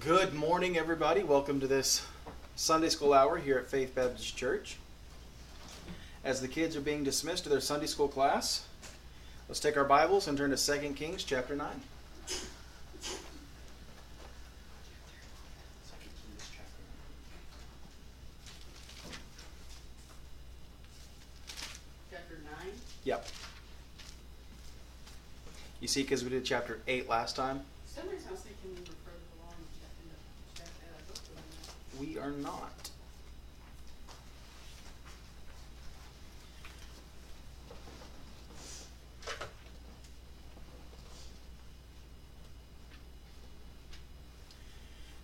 Good morning, everybody. Welcome to this Sunday school hour here at Faith Baptist Church. As the kids are being dismissed to their Sunday school class, let's take our Bibles and turn to 2 Kings chapter 9. Chapter 9? Yep. You see, because we did chapter 8 last time, For some reason I was thinking we were further along in chapter, chapter eight. I thought we are not.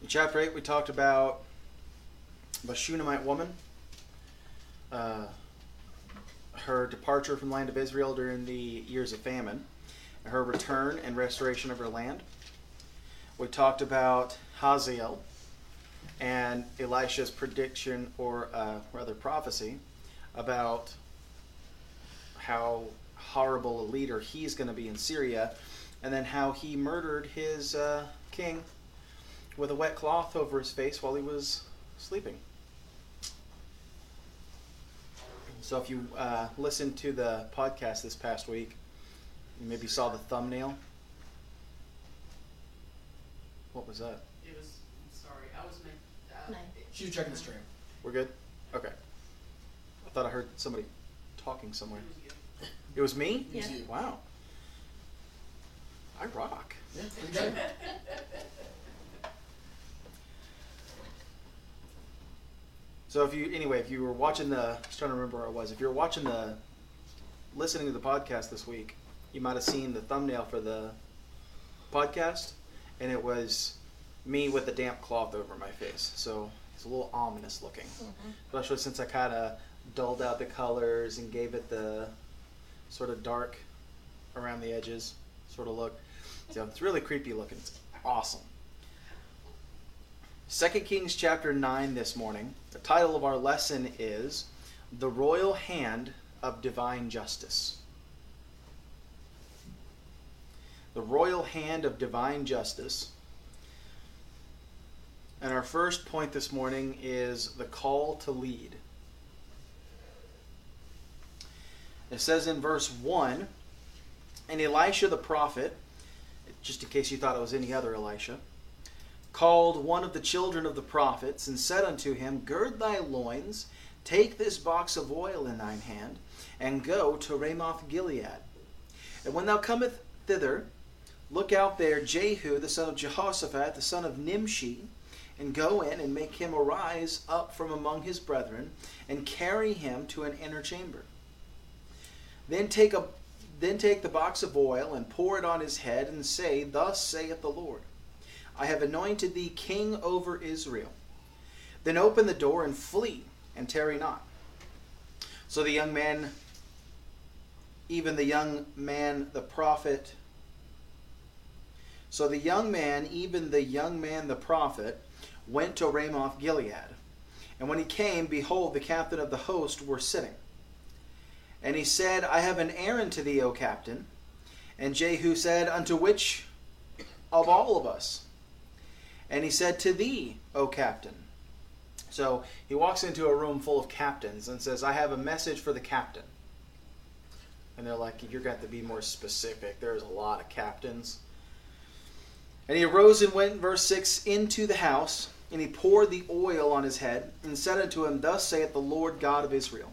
In chapter 8, we talked about the Shunammite woman, uh, her departure from the land of Israel during the years of famine, her return and restoration of her land. We talked about Hazael and Elisha's prediction, or uh, rather prophecy, about how horrible a leader he's going to be in Syria, and then how he murdered his uh, king with a wet cloth over his face while he was sleeping. So, if you uh, listened to the podcast this past week, you maybe saw the thumbnail. What was that? It was, I'm sorry, I was meant, uh, No. She checking the stream. We're good? Okay. I thought I heard somebody talking somewhere. It was good. It was me? Yeah. you. Wow. I rock. Yeah, pretty good. So if you anyway, if you were watching the I was trying to remember where I was. If you were watching the listening to the podcast this week, you might have seen the thumbnail for the podcast and it was me with a damp cloth over my face. So it's a little ominous looking. Especially since I kind of dulled out the colors and gave it the sort of dark around the edges sort of look. So it's really creepy looking. It's awesome. Second Kings chapter 9 this morning. The title of our lesson is The Royal Hand of Divine Justice. The Royal Hand of Divine Justice. And our first point this morning is the call to lead. It says in verse 1 And Elisha the prophet, just in case you thought it was any other Elisha, called one of the children of the prophets and said unto him, Gird thy loins, take this box of oil in thine hand, and go to Ramoth Gilead. And when thou comest thither, look out there Jehu the son of Jehoshaphat, the son of Nimshi, and go in and make him arise up from among his brethren, and carry him to an inner chamber. Then take a then take the box of oil and pour it on his head, and say, Thus saith the Lord. I have anointed thee king over Israel. Then open the door and flee, and tarry not. So the young man, even the young man, the prophet, so the young man, even the young man, the prophet, went to Ramoth Gilead. And when he came, behold, the captain of the host were sitting. And he said, I have an errand to thee, O captain. And Jehu said, Unto which of all of us? And he said, To thee, O captain. So he walks into a room full of captains and says, I have a message for the captain. And they're like, You're to to be more specific. There's a lot of captains. And he arose and went, verse 6, into the house, and he poured the oil on his head, and said unto him, Thus saith the Lord God of Israel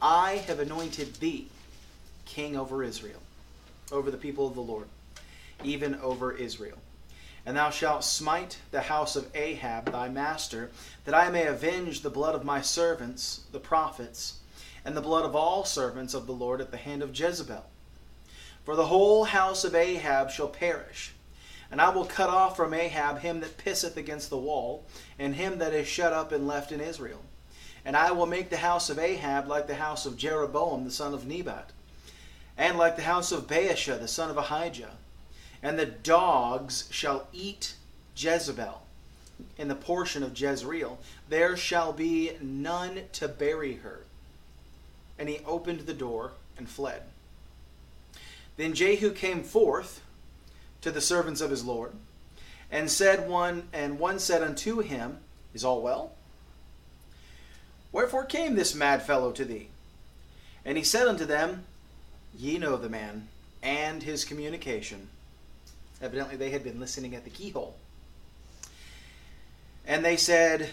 I have anointed thee king over Israel, over the people of the Lord, even over Israel. And thou shalt smite the house of Ahab thy master, that I may avenge the blood of my servants, the prophets, and the blood of all servants of the Lord at the hand of Jezebel. For the whole house of Ahab shall perish. And I will cut off from Ahab him that pisseth against the wall, and him that is shut up and left in Israel. And I will make the house of Ahab like the house of Jeroboam the son of Nebat, and like the house of Baasha the son of Ahijah. And the dogs shall eat Jezebel in the portion of Jezreel. There shall be none to bury her. And he opened the door and fled. Then Jehu came forth to the servants of his Lord, And said one and one said unto him, Is all well? Wherefore came this mad fellow to thee? And he said unto them, Ye know the man, and his communication. Evidently they had been listening at the keyhole. And they said,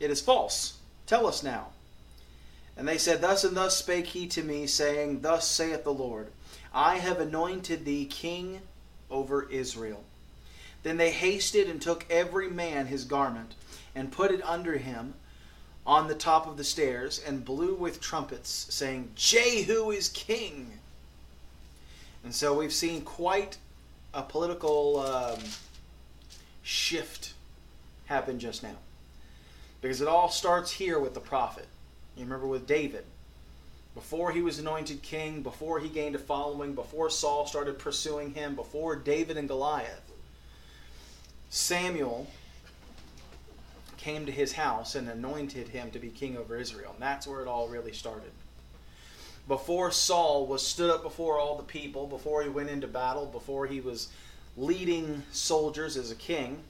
It is false. Tell us now. And they said, Thus and thus spake he to me, saying, Thus saith the Lord, I have anointed thee king over Israel. Then they hasted and took every man his garment, and put it under him on the top of the stairs, and blew with trumpets, saying, Jehu is king. And so we've seen quite a political um, shift happen just now. Because it all starts here with the prophet. You remember with David. Before he was anointed king, before he gained a following, before Saul started pursuing him, before David and Goliath, Samuel came to his house and anointed him to be king over Israel. And that's where it all really started. Before Saul was stood up before all the people, before he went into battle, before he was leading soldiers as a king,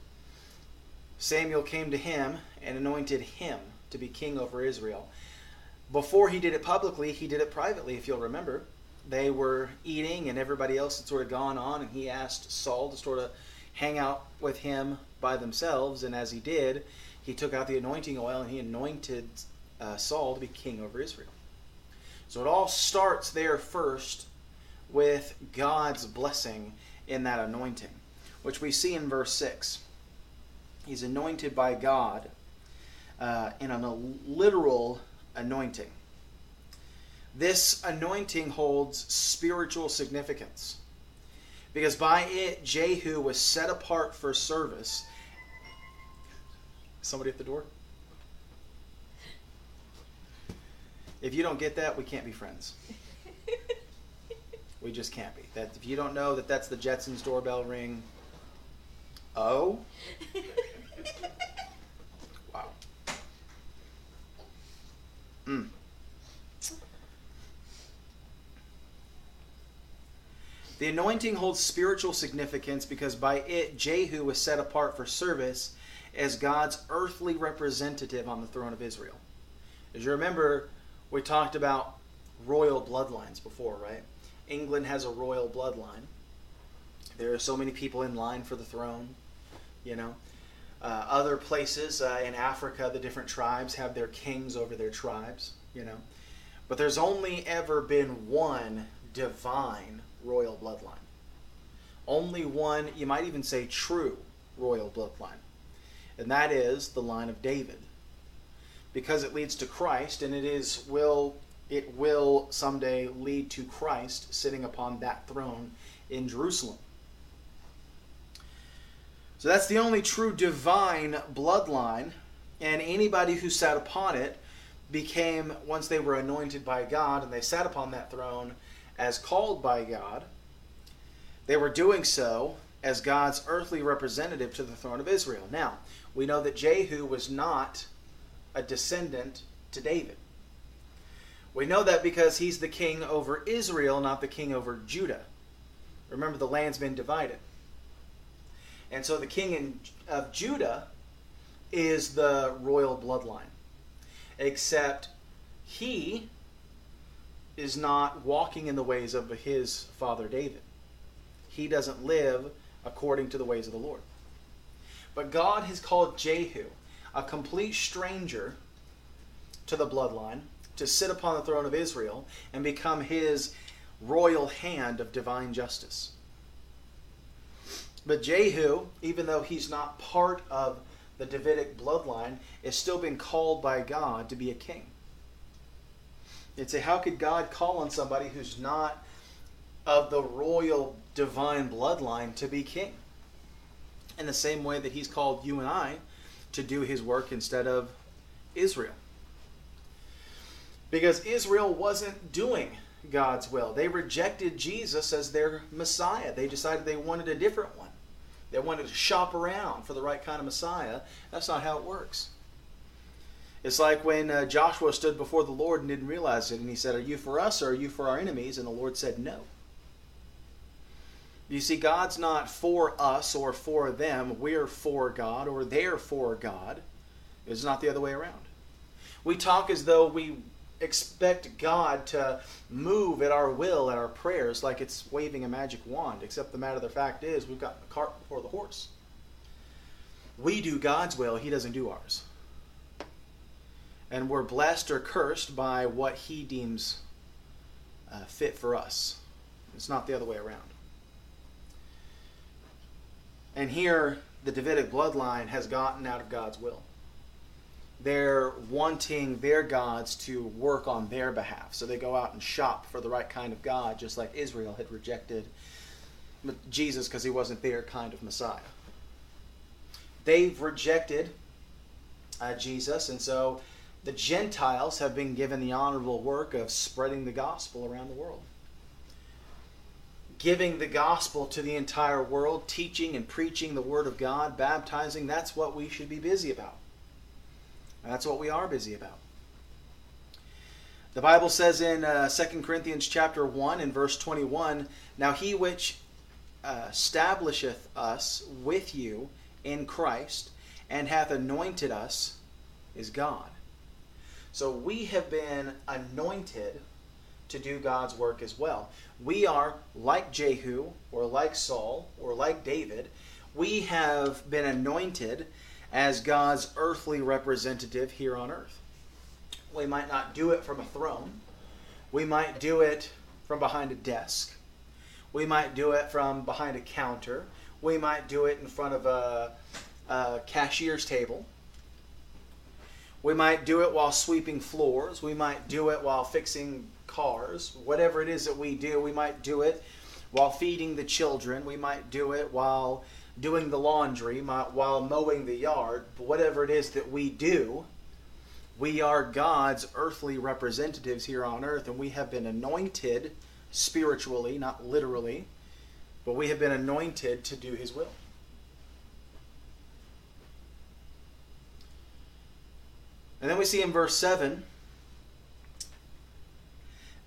Samuel came to him and anointed him to be king over Israel. Before he did it publicly, he did it privately, if you'll remember. They were eating and everybody else had sort of gone on, and he asked Saul to sort of hang out with him by themselves. And as he did, he took out the anointing oil and he anointed uh, Saul to be king over Israel. So it all starts there first with God's blessing in that anointing, which we see in verse 6. He's anointed by God uh, in a literal anointing. This anointing holds spiritual significance because by it Jehu was set apart for service. Somebody at the door? If you don't get that, we can't be friends. we just can't be. That if you don't know that that's the Jetsons doorbell ring. Oh. Mm. The anointing holds spiritual significance because by it Jehu was set apart for service as God's earthly representative on the throne of Israel. As you remember, we talked about royal bloodlines before, right? England has a royal bloodline. There are so many people in line for the throne, you know. Uh, other places uh, in Africa, the different tribes have their kings over their tribes, you know. But there's only ever been one divine royal bloodline. Only one, you might even say true royal bloodline. And that is the line of David. Because it leads to Christ and it is will it will someday lead to Christ sitting upon that throne in Jerusalem. So that's the only true divine bloodline, and anybody who sat upon it became, once they were anointed by God and they sat upon that throne as called by God, they were doing so as God's earthly representative to the throne of Israel. Now, we know that Jehu was not a descendant to David. We know that because he's the king over Israel, not the king over Judah. Remember, the land's been divided. And so the king in, of Judah is the royal bloodline. Except he is not walking in the ways of his father David. He doesn't live according to the ways of the Lord. But God has called Jehu, a complete stranger to the bloodline, to sit upon the throne of Israel and become his royal hand of divine justice. But Jehu, even though he's not part of the Davidic bloodline, is still being called by God to be a king. You'd say, how could God call on somebody who's not of the royal divine bloodline to be king? In the same way that he's called you and I to do his work instead of Israel. Because Israel wasn't doing God's will. They rejected Jesus as their Messiah. They decided they wanted a different one. They wanted to shop around for the right kind of Messiah. That's not how it works. It's like when uh, Joshua stood before the Lord and didn't realize it, and he said, Are you for us or are you for our enemies? And the Lord said, No. You see, God's not for us or for them. We're for God or they're for God. It's not the other way around. We talk as though we expect God to move at our will, at our prayers, like it's waving a magic wand, except the matter of the fact is we've got the cart before the horse. We do God's will, He doesn't do ours. And we're blessed or cursed by what He deems uh, fit for us. It's not the other way around. And here, the Davidic bloodline has gotten out of God's will. They're wanting their gods to work on their behalf. So they go out and shop for the right kind of God, just like Israel had rejected Jesus because he wasn't their kind of Messiah. They've rejected uh, Jesus, and so the Gentiles have been given the honorable work of spreading the gospel around the world giving the gospel to the entire world, teaching and preaching the word of God, baptizing, that's what we should be busy about. That's what we are busy about. The Bible says in uh, 2 Corinthians chapter 1 and verse 21, Now he which uh, establisheth us with you in Christ and hath anointed us is God. So we have been anointed to do God's work as well. We are like Jehu, or like Saul, or like David. We have been anointed as God's earthly representative here on earth. We might not do it from a throne, we might do it from behind a desk, we might do it from behind a counter, we might do it in front of a, a cashier's table. We might do it while sweeping floors. We might do it while fixing cars, whatever it is that we do, we might do it while feeding the children, we might do it while doing the laundry, while mowing the yard, whatever it is that we do, we are God's earthly representatives here on earth, and we have been anointed spiritually, not literally, but we have been anointed to do His will. And then we see in verse 7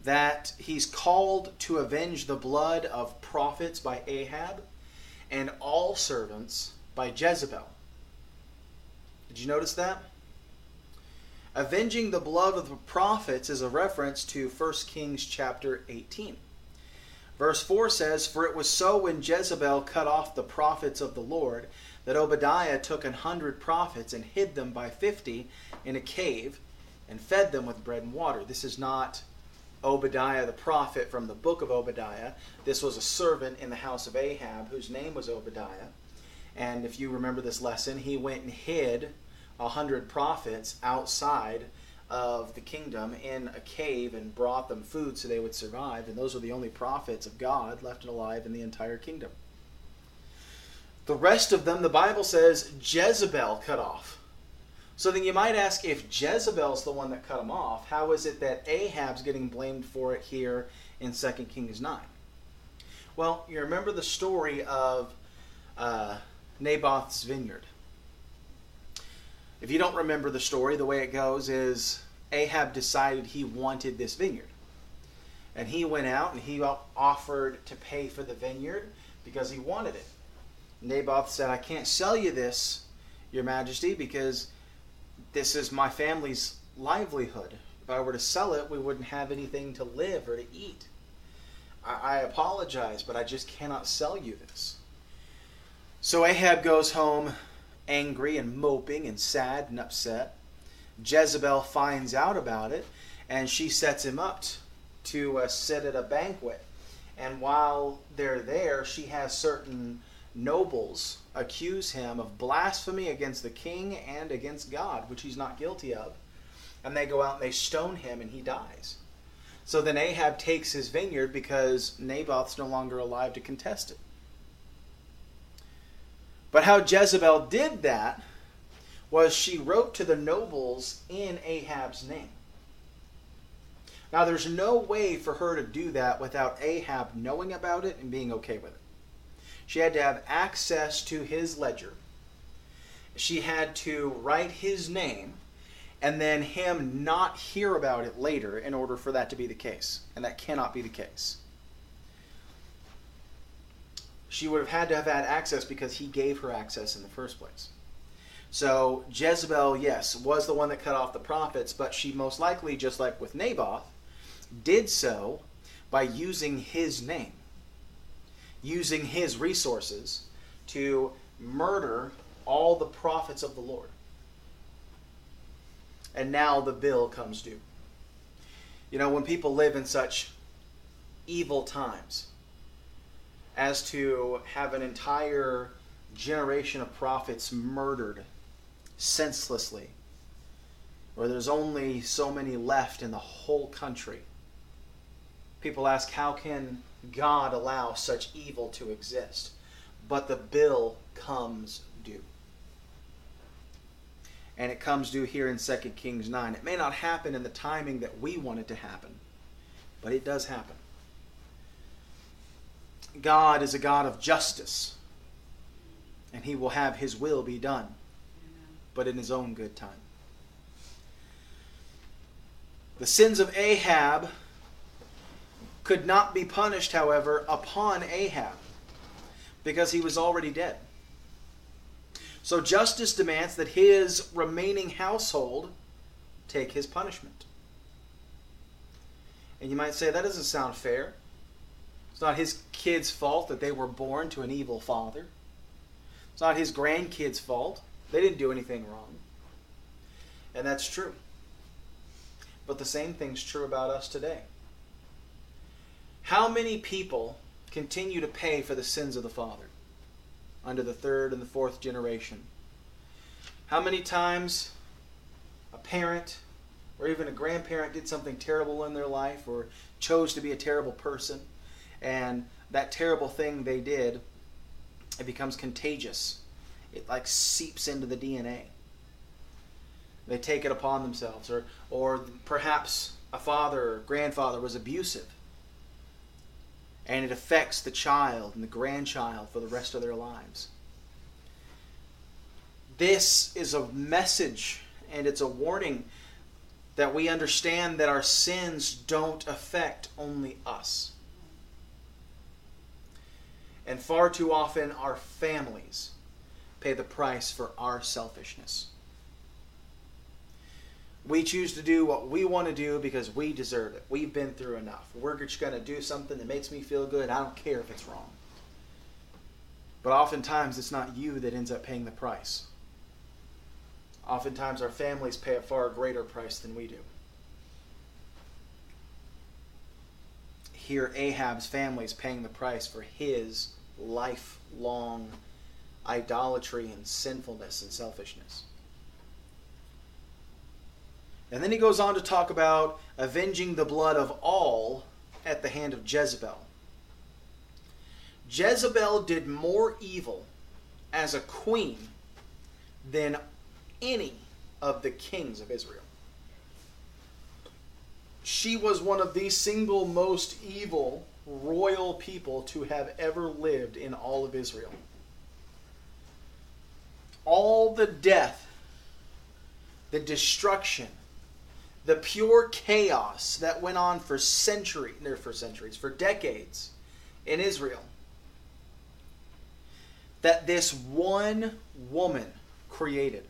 that he's called to avenge the blood of prophets by Ahab and all servants by Jezebel. Did you notice that? Avenging the blood of the prophets is a reference to 1 Kings chapter 18. Verse 4 says, For it was so when Jezebel cut off the prophets of the Lord that Obadiah took an hundred prophets and hid them by fifty in a cave and fed them with bread and water. This is not Obadiah the prophet from the book of Obadiah. This was a servant in the house of Ahab whose name was Obadiah. And if you remember this lesson, he went and hid a hundred prophets outside of the kingdom in a cave and brought them food so they would survive. And those were the only prophets of God left alive in the entire kingdom. The rest of them, the Bible says, Jezebel cut off. So then you might ask if Jezebel's the one that cut him off, how is it that Ahab's getting blamed for it here in 2 Kings 9? Well, you remember the story of uh, Naboth's vineyard. If you don't remember the story, the way it goes is Ahab decided he wanted this vineyard. And he went out and he offered to pay for the vineyard because he wanted it. Naboth said, I can't sell you this, Your Majesty, because this is my family's livelihood. If I were to sell it, we wouldn't have anything to live or to eat. I, I apologize, but I just cannot sell you this. So Ahab goes home angry and moping and sad and upset. Jezebel finds out about it and she sets him up to uh, sit at a banquet. And while they're there, she has certain nobles accuse him of blasphemy against the king and against God, which he's not guilty of. And they go out and they stone him, and he dies. So then Ahab takes his vineyard because Naboth's no longer alive to contest it. But how Jezebel did that was she wrote to the nobles in Ahab's name. Now, there's no way for her to do that without Ahab knowing about it and being okay with it. She had to have access to his ledger. She had to write his name and then him not hear about it later in order for that to be the case. And that cannot be the case. she would have had to have had access because he gave her access in the first place. So Jezebel, yes, was the one that cut off the prophets, but she most likely, just like with Naboth, did so by using his name, using his resources to murder all the prophets of the Lord. And now the bill comes due. You know, when people live in such evil times as to have an entire generation of prophets murdered senselessly, where there's only so many left in the whole country. People ask, how can God allow such evil to exist? But the bill comes due. And it comes due here in 2 Kings 9. It may not happen in the timing that we want it to happen, but it does happen. God is a God of justice, and he will have his will be done, but in his own good time. The sins of Ahab could not be punished, however, upon Ahab because he was already dead. So justice demands that his remaining household take his punishment. And you might say that doesn't sound fair. It's not his kids' fault that they were born to an evil father. It's not his grandkids' fault. They didn't do anything wrong. And that's true. But the same thing's true about us today. How many people continue to pay for the sins of the father under the third and the fourth generation? How many times a parent or even a grandparent did something terrible in their life or chose to be a terrible person? and that terrible thing they did it becomes contagious it like seeps into the dna they take it upon themselves or or perhaps a father or grandfather was abusive and it affects the child and the grandchild for the rest of their lives this is a message and it's a warning that we understand that our sins don't affect only us and far too often, our families pay the price for our selfishness. We choose to do what we want to do because we deserve it. We've been through enough. We're just going to do something that makes me feel good. I don't care if it's wrong. But oftentimes, it's not you that ends up paying the price. Oftentimes, our families pay a far greater price than we do. Here, Ahab's family is paying the price for his lifelong idolatry and sinfulness and selfishness. And then he goes on to talk about avenging the blood of all at the hand of Jezebel. Jezebel did more evil as a queen than any of the kings of Israel. She was one of the single most evil royal people to have ever lived in all of Israel. All the death, the destruction, the pure chaos that went on for centuries, no, for centuries, for decades in Israel. That this one woman created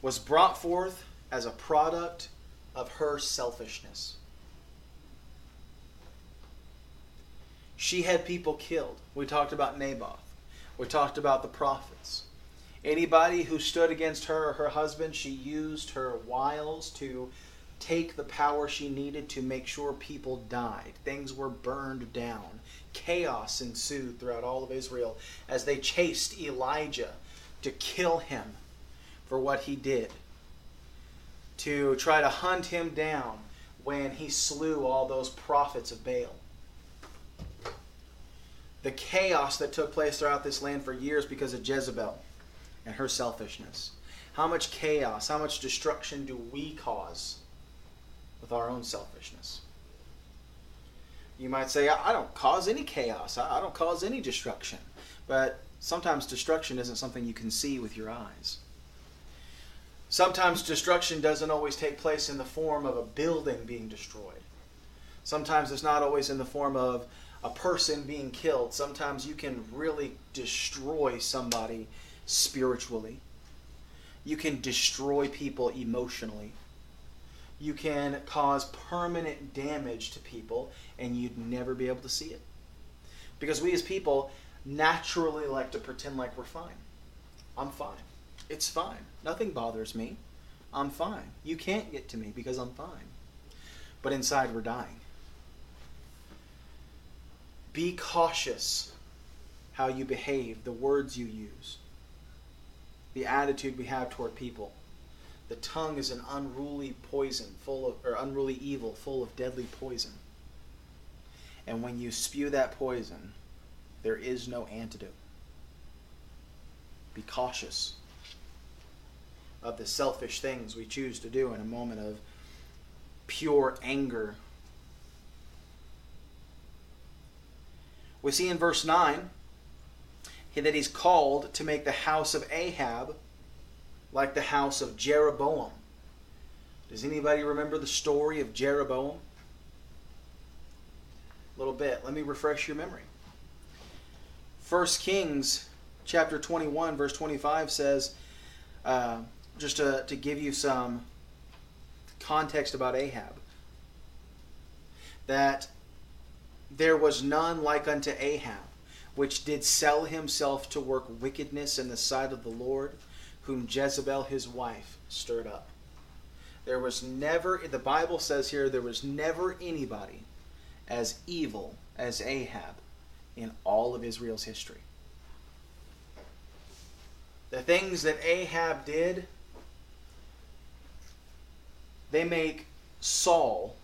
was brought forth as a product of her selfishness. She had people killed. We talked about Naboth. We talked about the prophets. Anybody who stood against her or her husband, she used her wiles to take the power she needed to make sure people died. Things were burned down. Chaos ensued throughout all of Israel as they chased Elijah to kill him for what he did, to try to hunt him down when he slew all those prophets of Baal the chaos that took place throughout this land for years because of Jezebel and her selfishness. How much chaos, how much destruction do we cause with our own selfishness? You might say, I don't cause any chaos, I don't cause any destruction. But sometimes destruction isn't something you can see with your eyes. Sometimes destruction doesn't always take place in the form of a building being destroyed. Sometimes it's not always in the form of a person being killed, sometimes you can really destroy somebody spiritually. You can destroy people emotionally. You can cause permanent damage to people, and you'd never be able to see it. Because we as people naturally like to pretend like we're fine. I'm fine. It's fine. Nothing bothers me. I'm fine. You can't get to me because I'm fine. But inside, we're dying. Be cautious how you behave, the words you use, the attitude we have toward people. The tongue is an unruly poison, full of or unruly evil, full of deadly poison. And when you spew that poison, there is no antidote. Be cautious of the selfish things we choose to do in a moment of pure anger. We see in verse 9 that he's called to make the house of Ahab like the house of Jeroboam. Does anybody remember the story of Jeroboam? A little bit. Let me refresh your memory. 1 Kings chapter 21, verse 25 says, uh, just to, to give you some context about Ahab, that there was none like unto Ahab, which did sell himself to work wickedness in the sight of the Lord, whom Jezebel his wife stirred up. There was never, the Bible says here, there was never anybody as evil as Ahab in all of Israel's history. The things that Ahab did, they make Saul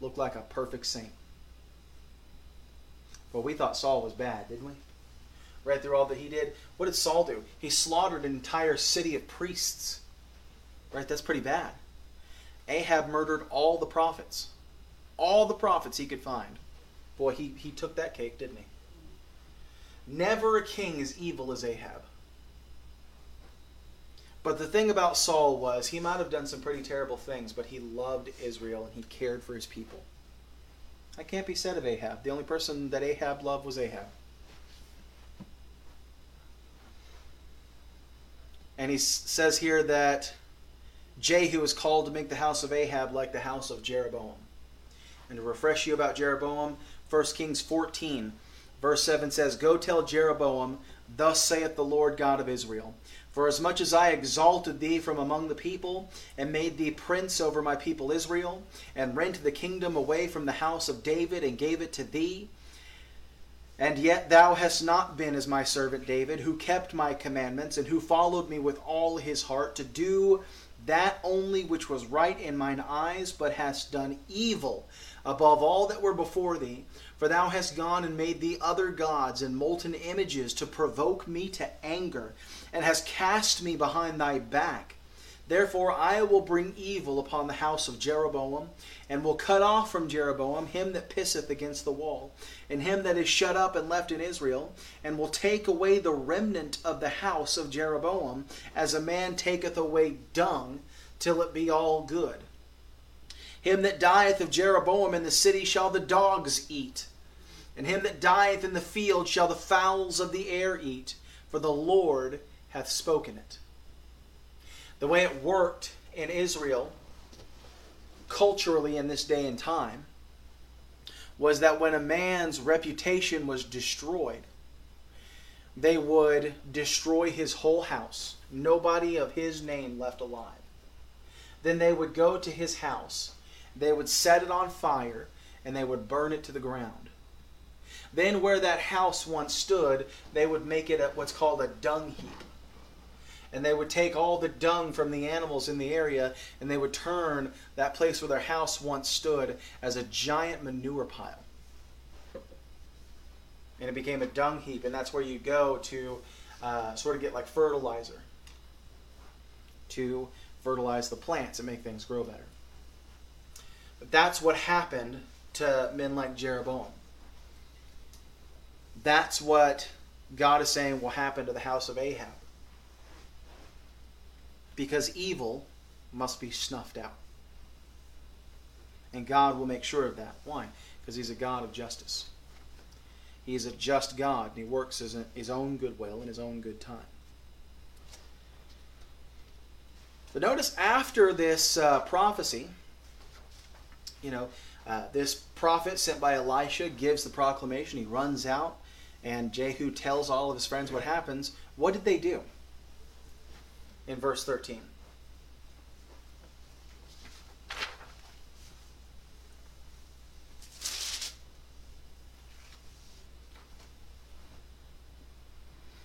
look like a perfect saint. Well, we thought Saul was bad, didn't we? Right through all that he did. What did Saul do? He slaughtered an entire city of priests. Right? That's pretty bad. Ahab murdered all the prophets. All the prophets he could find. Boy, he, he took that cake, didn't he? Never a king as evil as Ahab. But the thing about Saul was he might have done some pretty terrible things, but he loved Israel and he cared for his people. That can't be said of Ahab. The only person that Ahab loved was Ahab. And he says here that Jehu is called to make the house of Ahab like the house of Jeroboam. And to refresh you about Jeroboam, 1 Kings 14, verse 7 says, Go tell Jeroboam, Thus saith the Lord God of Israel For as much as I exalted thee from among the people, and made thee prince over my people Israel, and rent the kingdom away from the house of David, and gave it to thee, and yet thou hast not been as my servant David, who kept my commandments, and who followed me with all his heart, to do that only which was right in mine eyes, but hast done evil above all that were before thee. For thou hast gone and made thee other gods and molten images to provoke me to anger, and hast cast me behind thy back. Therefore I will bring evil upon the house of Jeroboam, and will cut off from Jeroboam him that pisseth against the wall, and him that is shut up and left in Israel, and will take away the remnant of the house of Jeroboam, as a man taketh away dung, till it be all good. Him that dieth of Jeroboam in the city shall the dogs eat, and him that dieth in the field shall the fowls of the air eat, for the Lord hath spoken it. The way it worked in Israel, culturally in this day and time, was that when a man's reputation was destroyed, they would destroy his whole house. Nobody of his name left alive. Then they would go to his house, they would set it on fire, and they would burn it to the ground. Then, where that house once stood, they would make it a, what's called a dung heap and they would take all the dung from the animals in the area and they would turn that place where their house once stood as a giant manure pile. And it became a dung heap, and that's where you go to uh, sort of get like fertilizer to fertilize the plants and make things grow better. That's what happened to men like Jeroboam. That's what God is saying will happen to the house of Ahab because evil must be snuffed out. And God will make sure of that. Why? Because He's a God of justice. He is a just God, and He works his, his own good will and His own good time. But notice after this uh, prophecy, you know, uh, this prophet sent by Elisha gives the proclamation. He runs out, and Jehu tells all of his friends what happens. What did they do? In verse 13.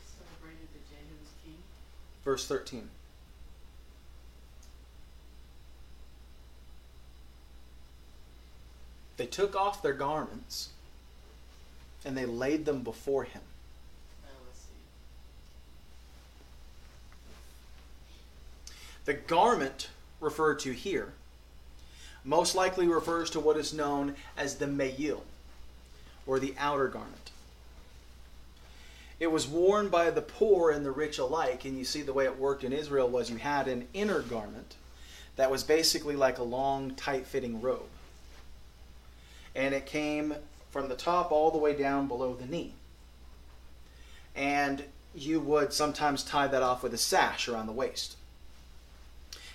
Celebrated that Jehu was king. Verse 13. They took off their garments and they laid them before him. The garment referred to here most likely refers to what is known as the mayil, or the outer garment. It was worn by the poor and the rich alike, and you see the way it worked in Israel was you had an inner garment that was basically like a long, tight-fitting robe. And it came from the top all the way down below the knee. And you would sometimes tie that off with a sash around the waist.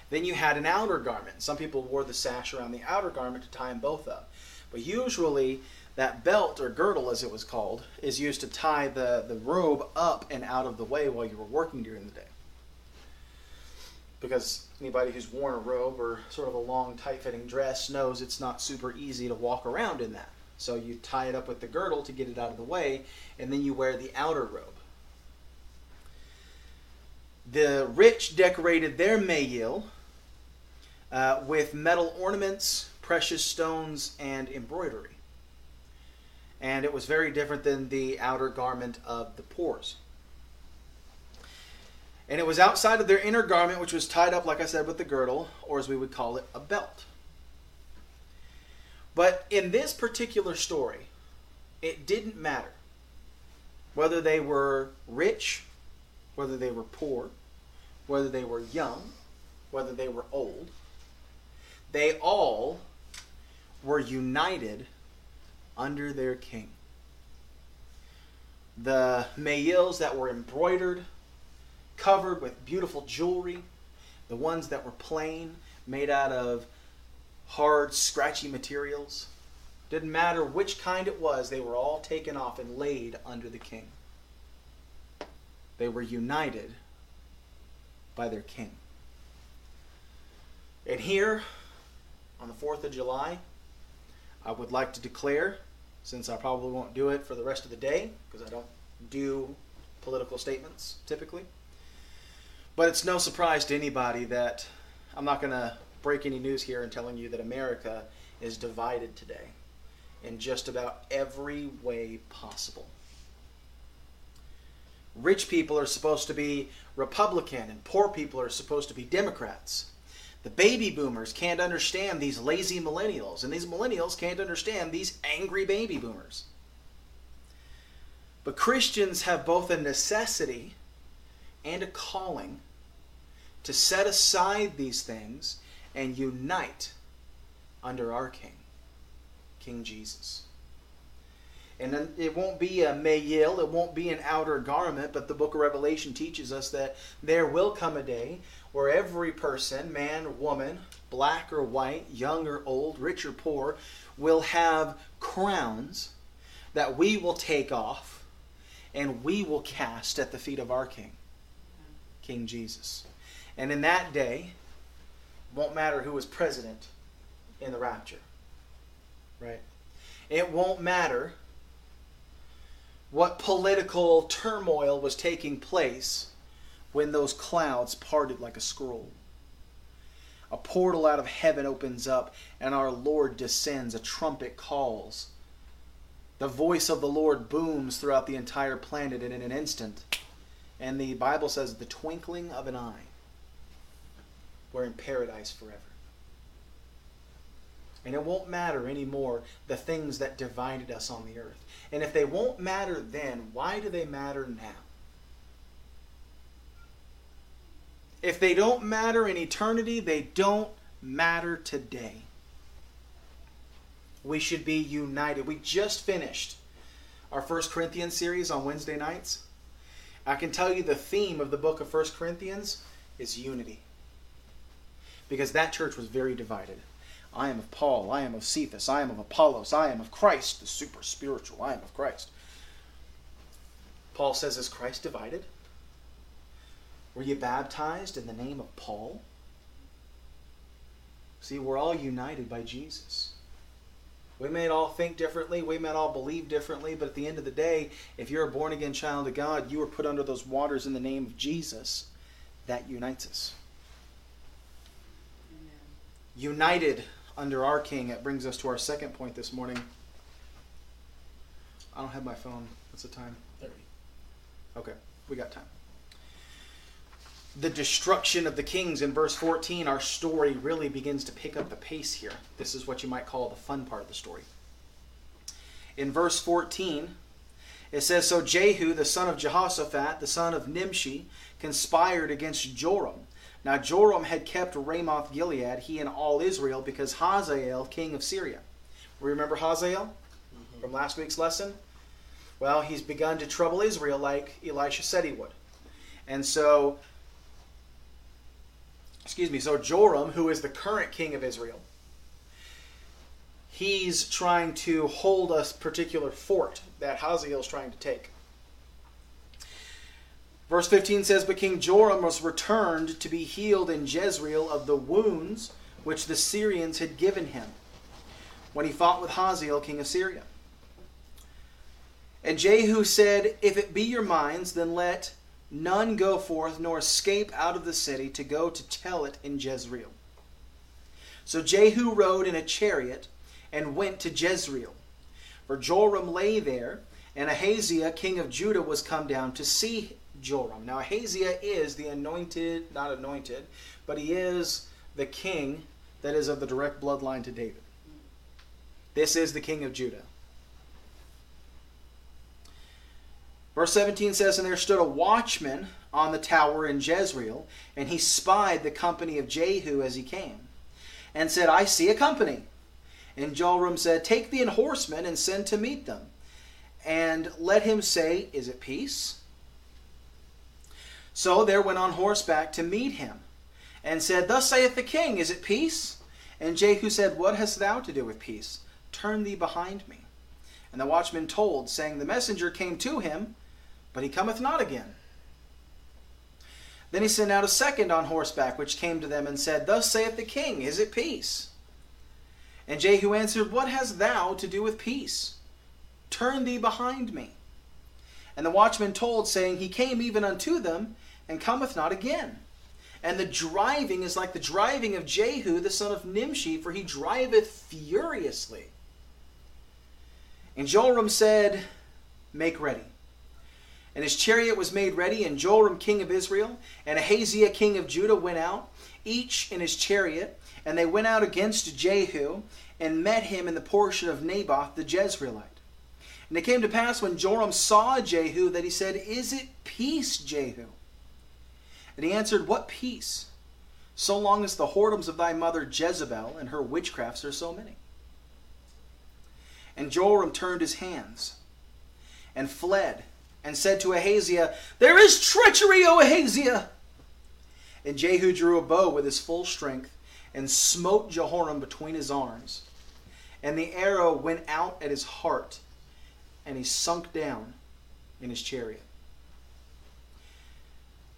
Then you had an outer garment. Some people wore the sash around the outer garment to tie them both up. But usually, that belt or girdle, as it was called, is used to tie the, the robe up and out of the way while you were working during the day. Because anybody who's worn a robe or sort of a long, tight fitting dress knows it's not super easy to walk around in that. So you tie it up with the girdle to get it out of the way, and then you wear the outer robe. The rich decorated their mayil uh, with metal ornaments, precious stones, and embroidery. And it was very different than the outer garment of the poors. And it was outside of their inner garment, which was tied up, like I said, with the girdle, or as we would call it, a belt. But in this particular story, it didn't matter whether they were rich, whether they were poor, whether they were young, whether they were old. They all were united under their king. The mayils that were embroidered, covered with beautiful jewelry, the ones that were plain, made out of hard, scratchy materials. Didn't matter which kind it was, they were all taken off and laid under the king. They were united by their king. And here, on the 4th of July, I would like to declare, since I probably won't do it for the rest of the day, because I don't do political statements typically. But it's no surprise to anybody that I'm not going to break any news here in telling you that America is divided today in just about every way possible. Rich people are supposed to be Republican and poor people are supposed to be Democrats. The baby boomers can't understand these lazy millennials, and these millennials can't understand these angry baby boomers. But Christians have both a necessity and a calling to set aside these things and unite under our King, King Jesus. And it won't be a mayil, it won't be an outer garment, but the book of Revelation teaches us that there will come a day where every person, man, woman, black or white, young or old, rich or poor, will have crowns that we will take off and we will cast at the feet of our King, King Jesus. And in that day, won't matter who was president in the rapture. Right? It won't matter what political turmoil was taking place when those clouds parted like a scroll. A portal out of heaven opens up, and our Lord descends. A trumpet calls. The voice of the Lord booms throughout the entire planet and in an instant. And the Bible says, the twinkling of an eye. We're in paradise forever. And it won't matter anymore the things that divided us on the earth. And if they won't matter then, why do they matter now? If they don't matter in eternity, they don't matter today. We should be united. We just finished our First Corinthians series on Wednesday nights, I can tell you the theme of the book of First Corinthians is unity. Because that church was very divided. I am of Paul, I am of Cephas, I am of Apollos, I am of Christ, the super spiritual, I am of Christ. Paul says, Is Christ divided? Were you baptized in the name of Paul? See, we're all united by Jesus. We may all think differently, we may all believe differently, but at the end of the day, if you're a born again child of God, you were put under those waters in the name of Jesus. That unites us. Amen. United under our King. That brings us to our second point this morning. I don't have my phone. What's the time? 30. Okay, we got time. The destruction of the kings in verse 14, our story really begins to pick up the pace here. This is what you might call the fun part of the story. In verse 14, it says So Jehu, the son of Jehoshaphat, the son of Nimshi, conspired against Joram. Now Joram had kept Ramoth Gilead, he and all Israel, because Hazael, king of Syria. Remember Hazael mm-hmm. from last week's lesson? Well, he's begun to trouble Israel like Elisha said he would. And so, excuse me, so Joram, who is the current king of Israel, he's trying to hold a particular fort that Hazael is trying to take. Verse 15 says, But King Joram was returned to be healed in Jezreel of the wounds which the Syrians had given him when he fought with Hazael, king of Syria. And Jehu said, If it be your minds, then let none go forth nor escape out of the city to go to tell it in Jezreel. So Jehu rode in a chariot and went to Jezreel. For Joram lay there, and Ahaziah, king of Judah, was come down to see Joram. Now, Ahaziah is the anointed, not anointed, but he is the king that is of the direct bloodline to David. This is the king of Judah. Verse 17 says, And there stood a watchman on the tower in Jezreel, and he spied the company of Jehu as he came, and said, I see a company. And Joram said, Take thee an horseman and send to meet them, and let him say, Is it peace? So there went on horseback to meet him, and said, Thus saith the king, Is it peace? And Jehu said, What hast thou to do with peace? Turn thee behind me. And the watchman told, saying, The messenger came to him, but he cometh not again. Then he sent out a second on horseback, which came to them and said, Thus saith the king, Is it peace? And Jehu answered, What hast thou to do with peace? Turn thee behind me. And the watchman told, saying, He came even unto them, and cometh not again. And the driving is like the driving of Jehu the son of Nimshi, for he driveth furiously. And Joram said, Make ready. And his chariot was made ready, and Joram king of Israel and Ahaziah king of Judah went out, each in his chariot, and they went out against Jehu, and met him in the portion of Naboth the Jezreelite. And it came to pass when Joram saw Jehu that he said, Is it peace, Jehu? And he answered, What peace? So long as the whoredoms of thy mother Jezebel and her witchcrafts are so many. And Joram turned his hands and fled and said to Ahaziah, There is treachery, O Ahaziah! And Jehu drew a bow with his full strength and smote Jehoram between his arms. And the arrow went out at his heart, and he sunk down in his chariot.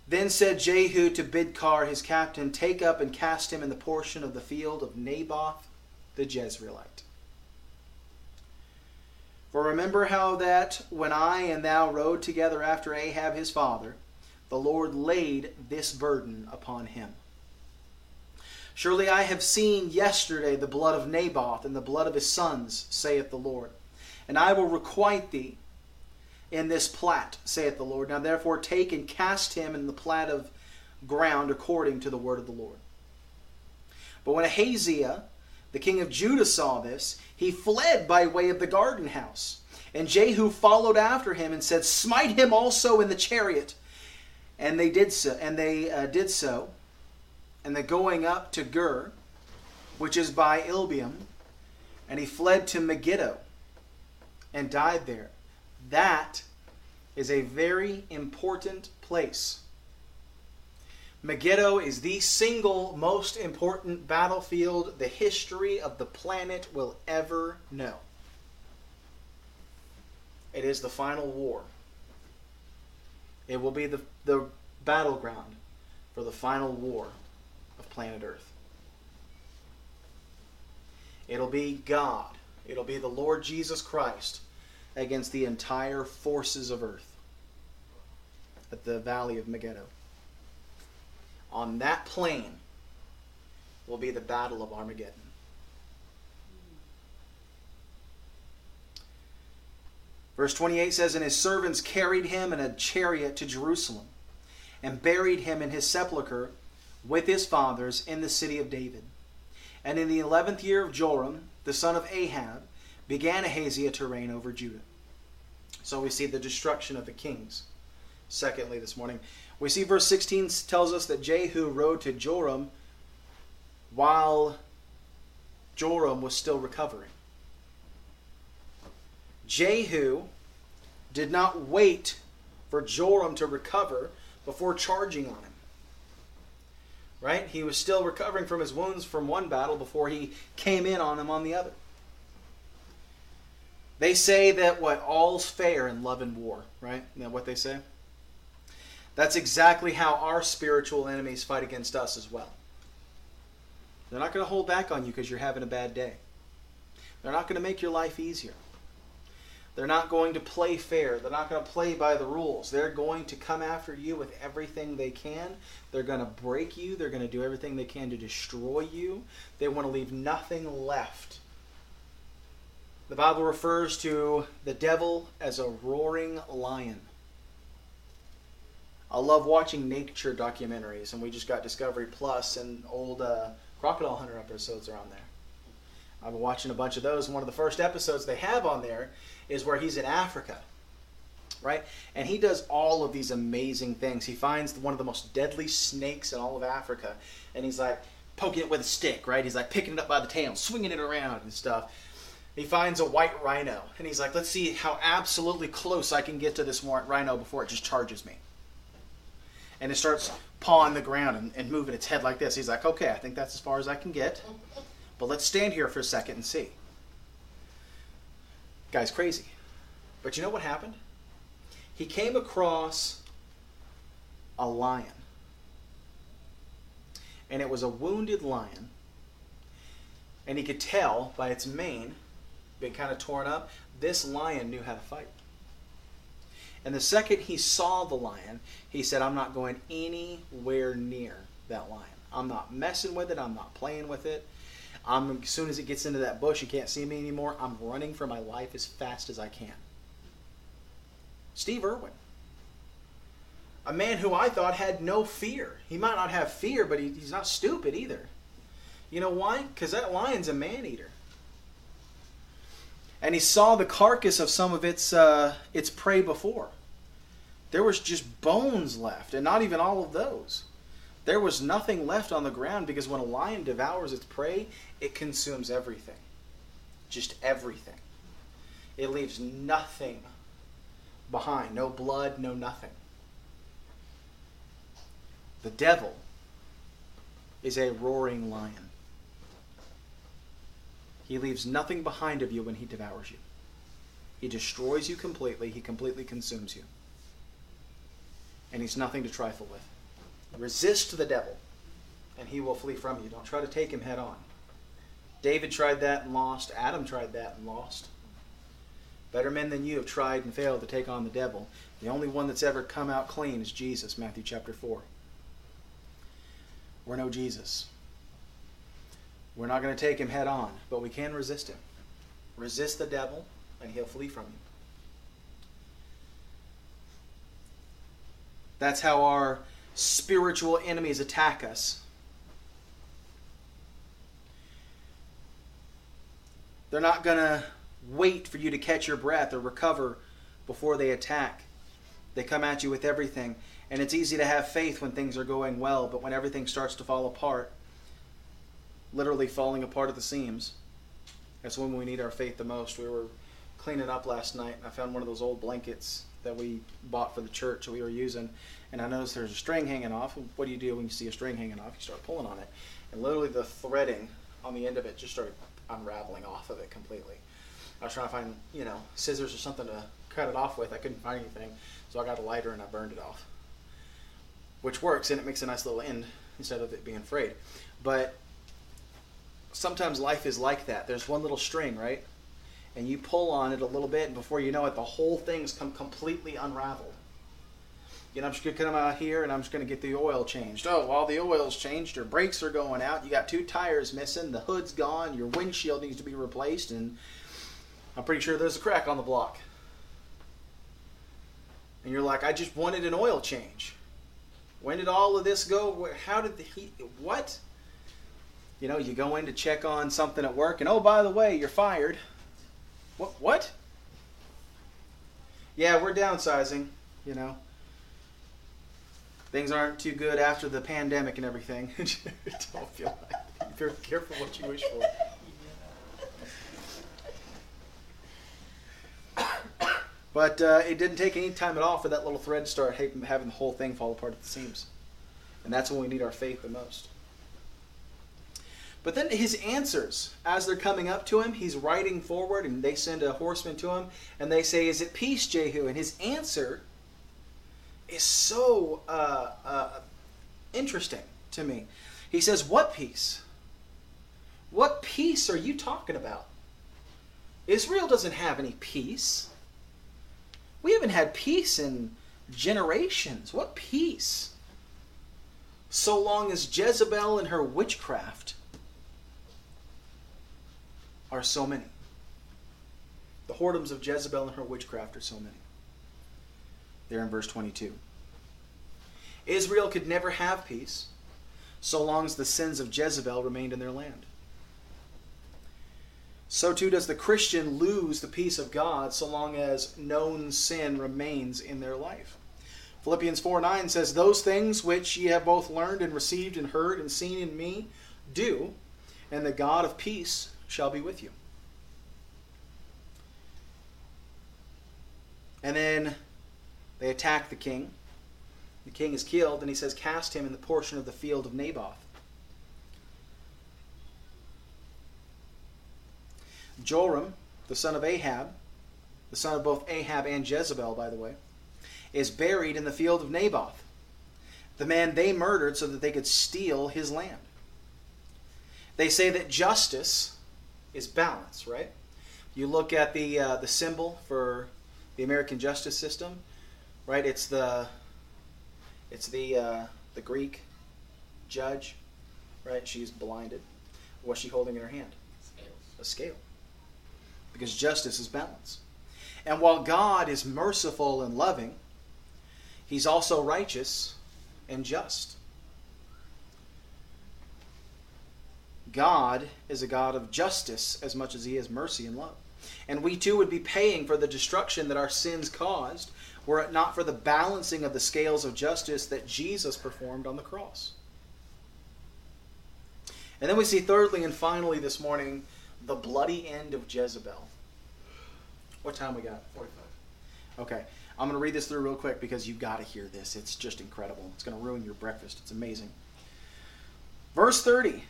Then said Jehu to Bidkar his captain, Take up and cast him in the portion of the field of Naboth the Jezreelite. For remember how that when I and thou rode together after Ahab his father, the Lord laid this burden upon him. Surely I have seen yesterday the blood of Naboth and the blood of his sons, saith the Lord. And I will requite thee in this plat, saith the Lord. Now therefore take and cast him in the plat of ground according to the word of the Lord. But when Ahaziah, the king of Judah, saw this, he fled by way of the garden house. And Jehu followed after him and said, Smite him also in the chariot. And they did so. And they uh, did so. And the going up to Gur, which is by Ibleam, and he fled to Megiddo and died there. That is a very important place. Megiddo is the single most important battlefield the history of the planet will ever know. It is the final war. It will be the, the battleground for the final war of planet Earth. It'll be God, it'll be the Lord Jesus Christ against the entire forces of earth at the valley of Megiddo. On that plain will be the battle of Armageddon. Verse 28 says, And his servants carried him in a chariot to Jerusalem, and buried him in his sepulchre with his fathers in the city of David. And in the eleventh year of Joram, the son of Ahab, began Ahaziah to reign over Judah. So we see the destruction of the kings. Secondly, this morning, we see verse 16 tells us that Jehu rode to Joram while Joram was still recovering. Jehu did not wait for Joram to recover before charging on him. Right? He was still recovering from his wounds from one battle before he came in on him on the other. They say that what all's fair in love and war, right? Isn't that what they say? That's exactly how our spiritual enemies fight against us as well. They're not going to hold back on you because you're having a bad day. They're not going to make your life easier. They're not going to play fair. They're not going to play by the rules. They're going to come after you with everything they can. They're going to break you. They're going to do everything they can to destroy you. They want to leave nothing left. The Bible refers to the devil as a roaring lion. I love watching nature documentaries, and we just got Discovery Plus, and old uh, Crocodile Hunter episodes are on there. I've been watching a bunch of those, one of the first episodes they have on there is where he's in Africa, right? And he does all of these amazing things. He finds one of the most deadly snakes in all of Africa, and he's like poking it with a stick, right? He's like picking it up by the tail, swinging it around and stuff. He finds a white rhino, and he's like, let's see how absolutely close I can get to this rhino before it just charges me. And it starts pawing the ground and, and moving its head like this. He's like, okay, I think that's as far as I can get. But let's stand here for a second and see. Guy's crazy. But you know what happened? He came across a lion. And it was a wounded lion. And he could tell by its mane being kind of torn up, this lion knew how to fight. And the second he saw the lion, he said, I'm not going anywhere near that lion. I'm not messing with it. I'm not playing with it. I'm as soon as it gets into that bush, you can't see me anymore. I'm running for my life as fast as I can. Steve Irwin, a man who I thought had no fear. He might not have fear, but he, he's not stupid either. You know why? Because that lion's a man eater. And he saw the carcass of some of its uh, its prey before. There was just bones left, and not even all of those. There was nothing left on the ground because when a lion devours its prey, it consumes everything. Just everything. It leaves nothing behind. No blood, no nothing. The devil is a roaring lion. He leaves nothing behind of you when he devours you. He destroys you completely, he completely consumes you. And he's nothing to trifle with. Resist the devil, and he will flee from you. Don't try to take him head on. David tried that and lost. Adam tried that and lost. Better men than you have tried and failed to take on the devil. The only one that's ever come out clean is Jesus, Matthew chapter 4. We're no Jesus. We're not going to take him head on, but we can resist him. Resist the devil, and he'll flee from you. That's how our spiritual enemies attack us. They're not going to wait for you to catch your breath or recover before they attack. They come at you with everything. And it's easy to have faith when things are going well, but when everything starts to fall apart, literally falling apart at the seams, that's when we need our faith the most. We were cleaning up last night, and I found one of those old blankets that we bought for the church that we were using, and I noticed there's a string hanging off. What do you do when you see a string hanging off? You start pulling on it, and literally the threading on the end of it just started unraveling off of it completely. I was trying to find, you know, scissors or something to cut it off with. I couldn't find anything, so I got a lighter and I burned it off, which works and it makes a nice little end instead of it being frayed. But sometimes life is like that. There's one little string, right? And you pull on it a little bit, and before you know it, the whole thing's come completely unraveled. You know, I'm just gonna come out here and I'm just gonna get the oil changed. Oh, while the oil's changed, your brakes are going out. You got two tires missing. The hood's gone. Your windshield needs to be replaced, and I'm pretty sure there's a crack on the block. And you're like, I just wanted an oil change. When did all of this go? How did the heat? What? You know, you go in to check on something at work, and oh, by the way, you're fired. What? What? Yeah, we're downsizing. You know, things aren't too good after the pandemic and everything. Don't feel like. Be very careful what you wish for. But uh, it didn't take any time at all for that little thread to start having the whole thing fall apart at the seams. And that's when we need our faith the most. But then his answers, as they're coming up to him, he's riding forward and they send a horseman to him and they say, Is it peace, Jehu? And his answer is so uh, uh, interesting to me. He says, What peace? What peace are you talking about? Israel doesn't have any peace. We haven't had peace in generations. What peace? So long as Jezebel and her witchcraft are so many. The whoredoms of Jezebel and her witchcraft are so many. There in verse 22. Israel could never have peace so long as the sins of Jezebel remained in their land. So too does the Christian lose the peace of God so long as known sin remains in their life. Philippians 4 9 says, Those things which ye have both learned and received and heard and seen in me, do, and the God of peace shall be with you. And then they attack the king. The king is killed, and he says, Cast him in the portion of the field of Naboth. Joram, the son of Ahab, the son of both Ahab and Jezebel, by the way, is buried in the field of Naboth, the man they murdered so that they could steal his land. They say that justice is balance, right? You look at the uh, the symbol for the American justice system, right? It's the it's the uh, the Greek judge, right? She's blinded. What's she holding in her hand? Scales. A scale because justice is balance. And while God is merciful and loving, He's also righteous and just. God is a God of justice as much as He is mercy and love. And we too would be paying for the destruction that our sins caused were it not for the balancing of the scales of justice that Jesus performed on the cross. And then we see, thirdly and finally, this morning, the bloody end of Jezebel. What time we got? 45. Okay. I'm going to read this through real quick because you've got to hear this. It's just incredible. It's going to ruin your breakfast. It's amazing. Verse 30.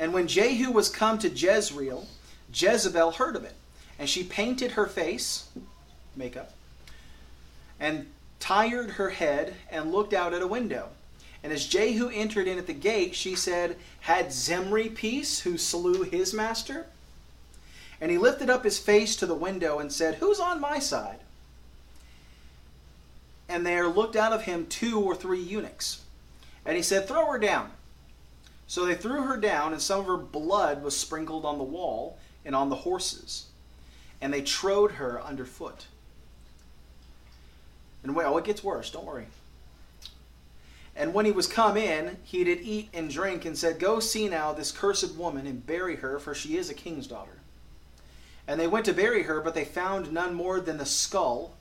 And when Jehu was come to Jezreel, Jezebel heard of it. And she painted her face, makeup, and tired her head and looked out at a window. And as Jehu entered in at the gate, she said, Had Zimri peace who slew his master? And he lifted up his face to the window and said, Who's on my side? And there looked out of him two or three eunuchs. And he said, Throw her down. So they threw her down, and some of her blood was sprinkled on the wall and on the horses. And they trode her underfoot. And wait, oh, it gets worse. Don't worry. And when he was come in, he did eat and drink, and said, Go see now this cursed woman, and bury her, for she is a king's daughter. And they went to bury her, but they found none more than the skull,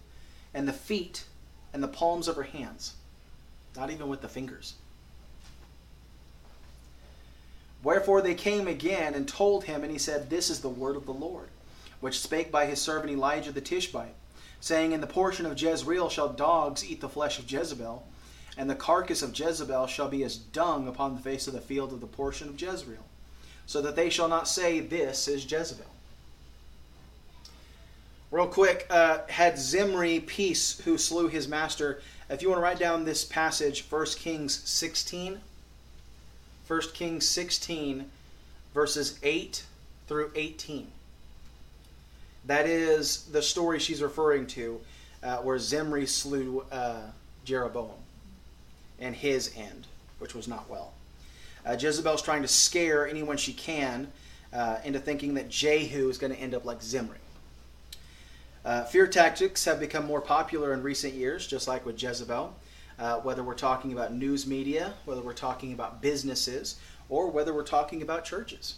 and the feet, and the palms of her hands, not even with the fingers. Wherefore they came again and told him, and he said, This is the word of the Lord. which spake by his servant Elijah the Tishbite, saying, In the portion of Jezreel shall dogs eat the flesh of Jezebel, and the carcass of Jezebel shall be as dung upon the face of the field of the portion of Jezreel, so that they shall not say, This is Jezebel. Real quick, uh, had Zimri peace who slew his master. If you want to write down this passage, 1 Kings 16. 1 Kings 16, verses 8 through 18. That is the story she's referring to, uh, where Zimri slew uh, Jeroboam and his end, which was not well. Uh, Jezebel's trying to scare anyone she can uh, into thinking that Jehu is going to end up like Zimri. Uh, fear tactics have become more popular in recent years, just like with Jezebel. Uh, whether we're talking about news media, whether we're talking about businesses, or whether we're talking about churches.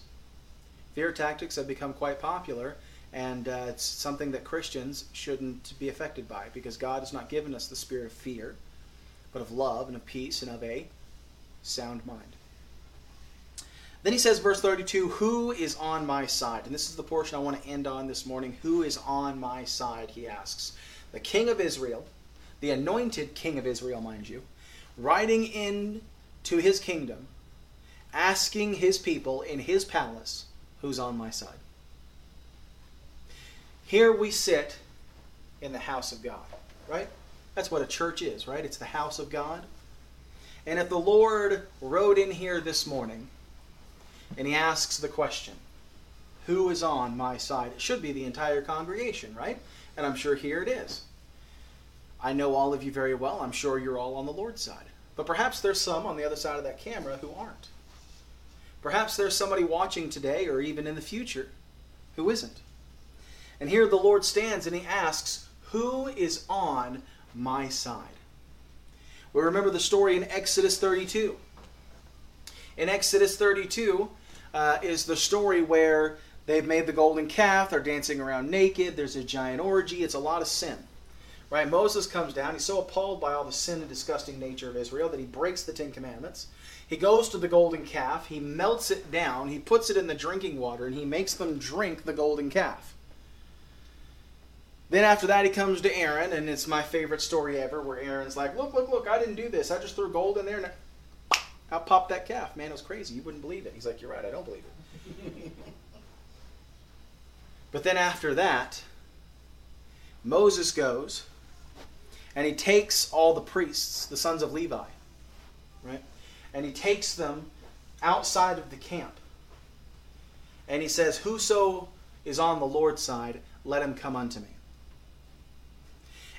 Fear tactics have become quite popular, and uh, it's something that Christians shouldn't be affected by because God has not given us the spirit of fear, but of love and of peace and of a sound mind. Then he says, verse 32, Who is on my side? And this is the portion I want to end on this morning. Who is on my side? He asks. The king of Israel, the anointed king of Israel, mind you, riding in to his kingdom, asking his people in his palace, Who's on my side? Here we sit in the house of God, right? That's what a church is, right? It's the house of God. And if the Lord rode in here this morning, and he asks the question, Who is on my side? It should be the entire congregation, right? And I'm sure here it is. I know all of you very well. I'm sure you're all on the Lord's side. But perhaps there's some on the other side of that camera who aren't. Perhaps there's somebody watching today or even in the future who isn't. And here the Lord stands and he asks, Who is on my side? We remember the story in Exodus 32. In Exodus 32, uh, is the story where they've made the golden calf, they're dancing around naked, there's a giant orgy, it's a lot of sin. Right? Moses comes down, he's so appalled by all the sin and disgusting nature of Israel that he breaks the Ten Commandments. He goes to the golden calf, he melts it down, he puts it in the drinking water, and he makes them drink the golden calf. Then after that, he comes to Aaron, and it's my favorite story ever, where Aaron's like, "Look, look, look! I didn't do this. I just threw gold in there, and out popped that calf. Man, it was crazy. You wouldn't believe it." He's like, "You're right. I don't believe it." but then after that, Moses goes, and he takes all the priests, the sons of Levi, right, and he takes them outside of the camp, and he says, "Whoso is on the Lord's side, let him come unto me."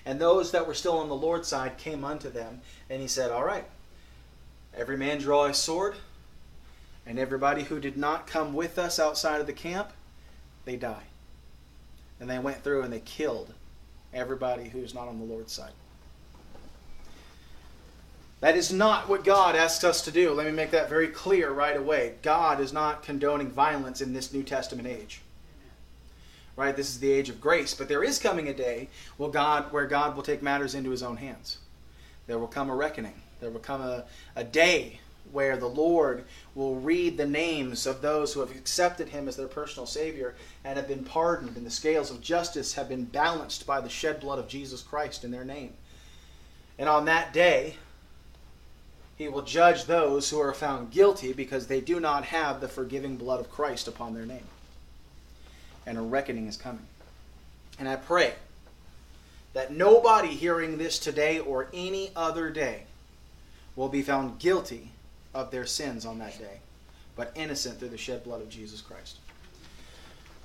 And those that were still on the Lord's side came unto them, and he said, All right, every man draw his sword, and everybody who did not come with us outside of the camp, they die. And they went through and they killed everybody who's not on the Lord's side. That is not what God asks us to do. Let me make that very clear right away. God is not condoning violence in this New Testament age right? This is the age of grace. But there is coming a day will God, where God will take matters into his own hands. There will come a reckoning. There will come a, a day where the Lord will read the names of those who have accepted him as their personal Savior and have been pardoned, and the scales of justice have been balanced by the shed blood of Jesus Christ in their name. And on that day, he will judge those who are found guilty because they do not have the forgiving blood of Christ upon their name and a reckoning is coming. And I pray that nobody hearing this today or any other day will be found guilty of their sins on that day, but innocent through the shed blood of Jesus Christ.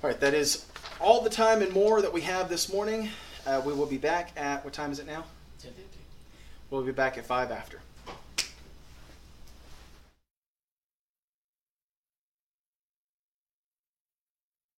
All right, that is all the time and more that we have this morning. Uh, we will be back at what time is it now? 10:50. We'll be back at 5 after.